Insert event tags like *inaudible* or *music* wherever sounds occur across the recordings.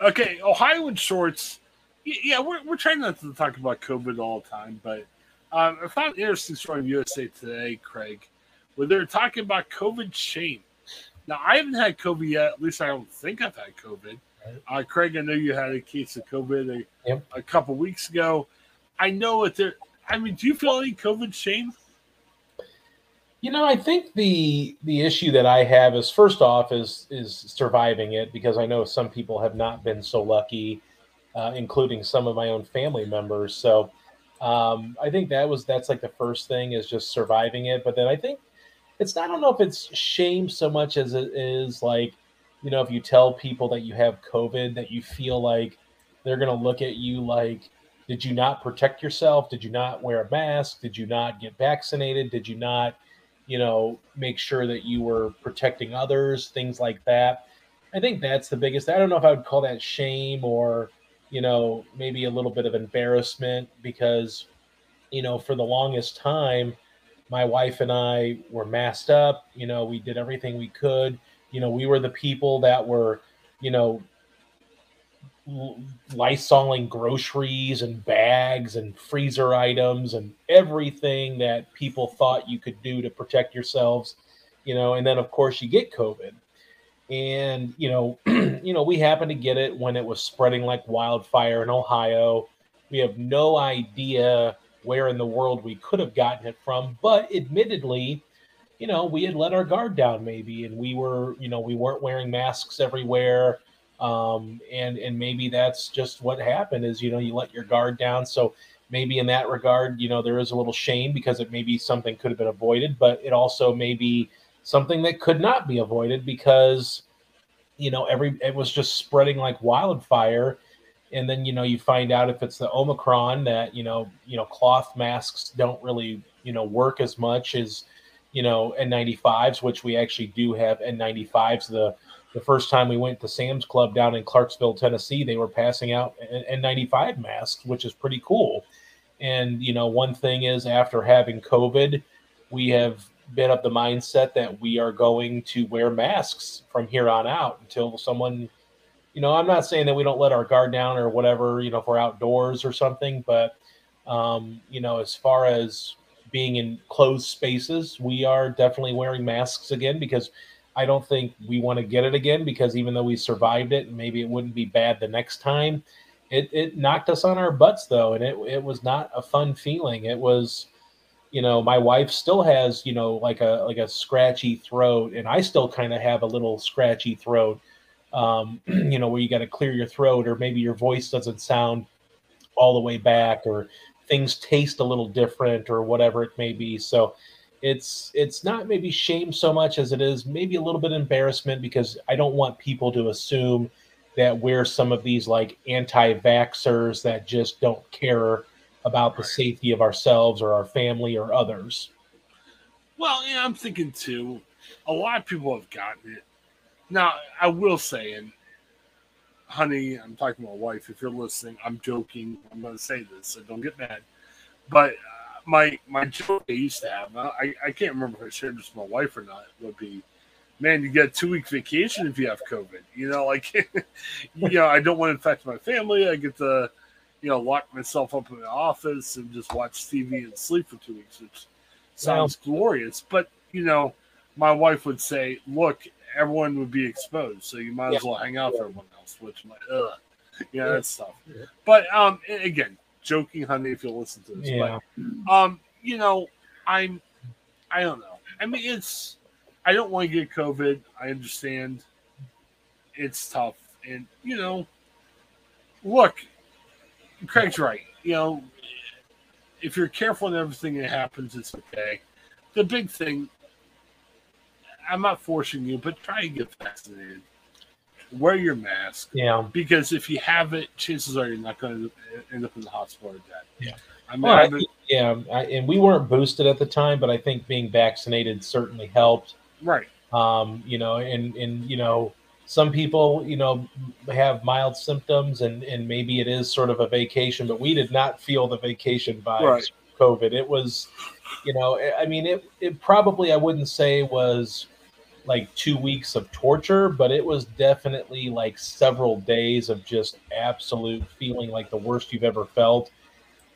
Okay, Ohioan shorts. Yeah, we're, we're trying not to talk about COVID all the time, but um, I found an interesting story in USA Today, Craig, where they're talking about COVID shame. Now, I haven't had COVID yet. At least I don't think I've had COVID. Uh, Craig, I know you had a case of COVID a, Yep. a couple weeks ago. I know what they're. I mean, do you feel any COVID shame? You know, I think the the issue that I have is first off is is surviving it because I know some people have not been so lucky, uh, including some of my own family members. So um, I think that was that's like the first thing is just surviving it. But then I think it's I don't know if it's shame so much as it is like you know if you tell people that you have COVID that you feel like they're gonna look at you like did you not protect yourself? Did you not wear a mask? Did you not get vaccinated? Did you not you know, make sure that you were protecting others, things like that. I think that's the biggest. I don't know if I would call that shame or, you know, maybe a little bit of embarrassment because, you know, for the longest time, my wife and I were masked up. You know, we did everything we could. You know, we were the people that were, you know, lysoling groceries and bags and freezer items and everything that people thought you could do to protect yourselves you know and then of course you get covid. And you know *clears throat* you know we happened to get it when it was spreading like wildfire in ohio. We have no idea where in the world we could have gotten it from but admittedly you know we had let our guard down maybe and we were you know we weren't wearing masks everywhere um, and and maybe that's just what happened is you know you let your guard down. So maybe in that regard you know there is a little shame because it maybe something could have been avoided but it also may be something that could not be avoided because you know every it was just spreading like wildfire. And then you know you find out if it's the omicron that you know you know cloth masks don't really you know work as much as you know n95s which we actually do have n95s the the first time we went to Sam's Club down in Clarksville, Tennessee, they were passing out N95 masks, which is pretty cool. And, you know, one thing is after having COVID, we have been of the mindset that we are going to wear masks from here on out until someone, you know, I'm not saying that we don't let our guard down or whatever, you know, if we're outdoors or something, but, um, you know, as far as being in closed spaces, we are definitely wearing masks again because I don't think we want to get it again because even though we survived it, maybe it wouldn't be bad the next time. It, it knocked us on our butts though, and it, it was not a fun feeling. It was, you know, my wife still has, you know, like a like a scratchy throat, and I still kind of have a little scratchy throat. Um, *clears throat* you know, where you got to clear your throat, or maybe your voice doesn't sound all the way back, or things taste a little different, or whatever it may be. So it's it's not maybe shame so much as it is maybe a little bit embarrassment because I don't want people to assume that we're some of these like anti-vaxxers that just don't care about the safety of ourselves or our family or others. Well, yeah, I'm thinking too. A lot of people have gotten it. Now, I will say, and honey, I'm talking to my wife. If you're listening, I'm joking. I'm going to say this, so don't get mad. But my my joke I used to have, I, I can't remember if I shared this with my wife or not, would be, man, you get a two week vacation if you have COVID. You know, like, *laughs* you know, I don't want to infect my family. I get to, you know, lock myself up in the office and just watch TV and sleep for two weeks, which sounds wow. glorious. But, you know, my wife would say, look, everyone would be exposed, so you might yeah. as well hang out with everyone else, which, my, ugh, yeah, that's tough. But um, again, joking, honey, if you'll listen to this. Yeah. But, um, you know, I'm, I don't know. I mean, it's, I don't want to get COVID. I understand it's tough. And, you know, look, Craig's right. You know, if you're careful in everything that happens, it's okay. The big thing, I'm not forcing you, but try and get vaccinated wear your mask. Yeah. Because if you have it, chances are you're not going to end up in the hospital or dead. Yeah. I mean, well, I think, yeah, I, and we weren't boosted at the time, but I think being vaccinated certainly helped. Right. Um, you know, and and you know, some people, you know, have mild symptoms, and and maybe it is sort of a vacation, but we did not feel the vacation vibes. Right. COVID. It was, you know, I mean, it it probably I wouldn't say was like two weeks of torture, but it was definitely like several days of just absolute feeling like the worst you've ever felt.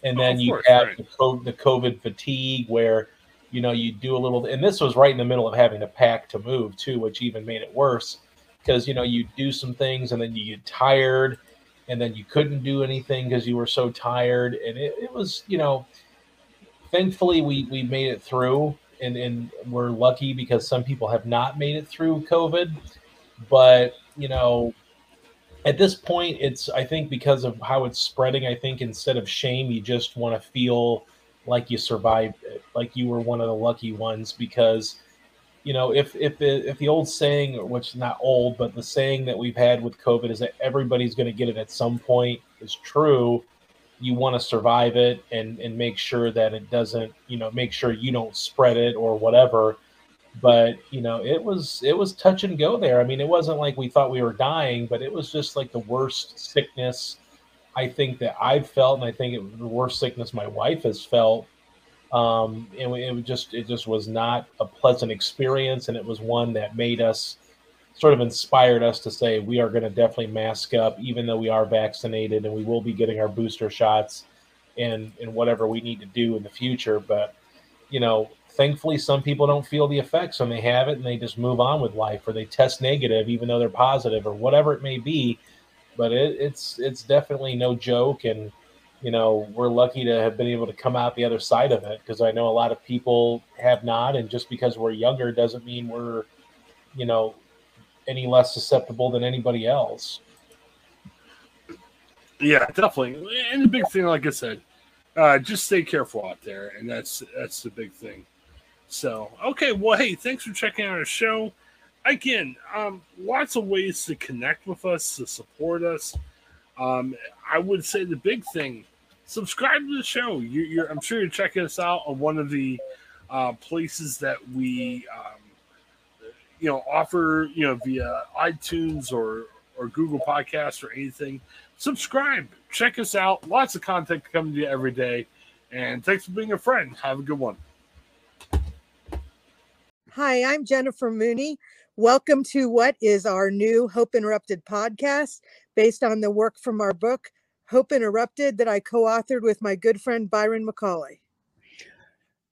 And then oh, you course, have right. the, COVID, the COVID fatigue where, you know, you do a little, and this was right in the middle of having to pack to move too, which even made it worse because, you know, you do some things and then you get tired and then you couldn't do anything because you were so tired. And it, it was, you know, thankfully we, we made it through and, and we're lucky because some people have not made it through COVID. But, you know, at this point, it's, I think, because of how it's spreading, I think instead of shame, you just want to feel like you survived it, like you were one of the lucky ones because you know, if if if the old saying, which is not old, but the saying that we've had with COVID is that everybody's going to get it at some point is true. You want to survive it and and make sure that it doesn't, you know, make sure you don't spread it or whatever. But you know, it was it was touch and go there. I mean, it wasn't like we thought we were dying, but it was just like the worst sickness I think that I've felt, and I think it was the worst sickness my wife has felt um, and it just it just was not a pleasant experience, and it was one that made us sort of inspired us to say we are going to definitely mask up, even though we are vaccinated, and we will be getting our booster shots, and and whatever we need to do in the future. But you know, thankfully, some people don't feel the effects when they have it, and they just move on with life, or they test negative even though they're positive, or whatever it may be. But it, it's it's definitely no joke, and you know, we're lucky to have been able to come out the other side of it because I know a lot of people have not. And just because we're younger doesn't mean we're, you know, any less susceptible than anybody else. Yeah, definitely. And the big thing, like I said, uh, just stay careful out there, and that's that's the big thing. So, okay, well, hey, thanks for checking out our show. Again, um, lots of ways to connect with us, to support us. Um, I would say the big thing subscribe to the show. You, are I'm sure you're checking us out on one of the uh, places that we, um, you know, offer, you know, via iTunes or or Google Podcasts or anything. Subscribe, check us out. Lots of content coming to you every day. And thanks for being a friend. Have a good one. Hi, I'm Jennifer Mooney. Welcome to what is our new Hope Interrupted podcast based on the work from our book, Hope Interrupted that I co authored with my good friend Byron McCauley.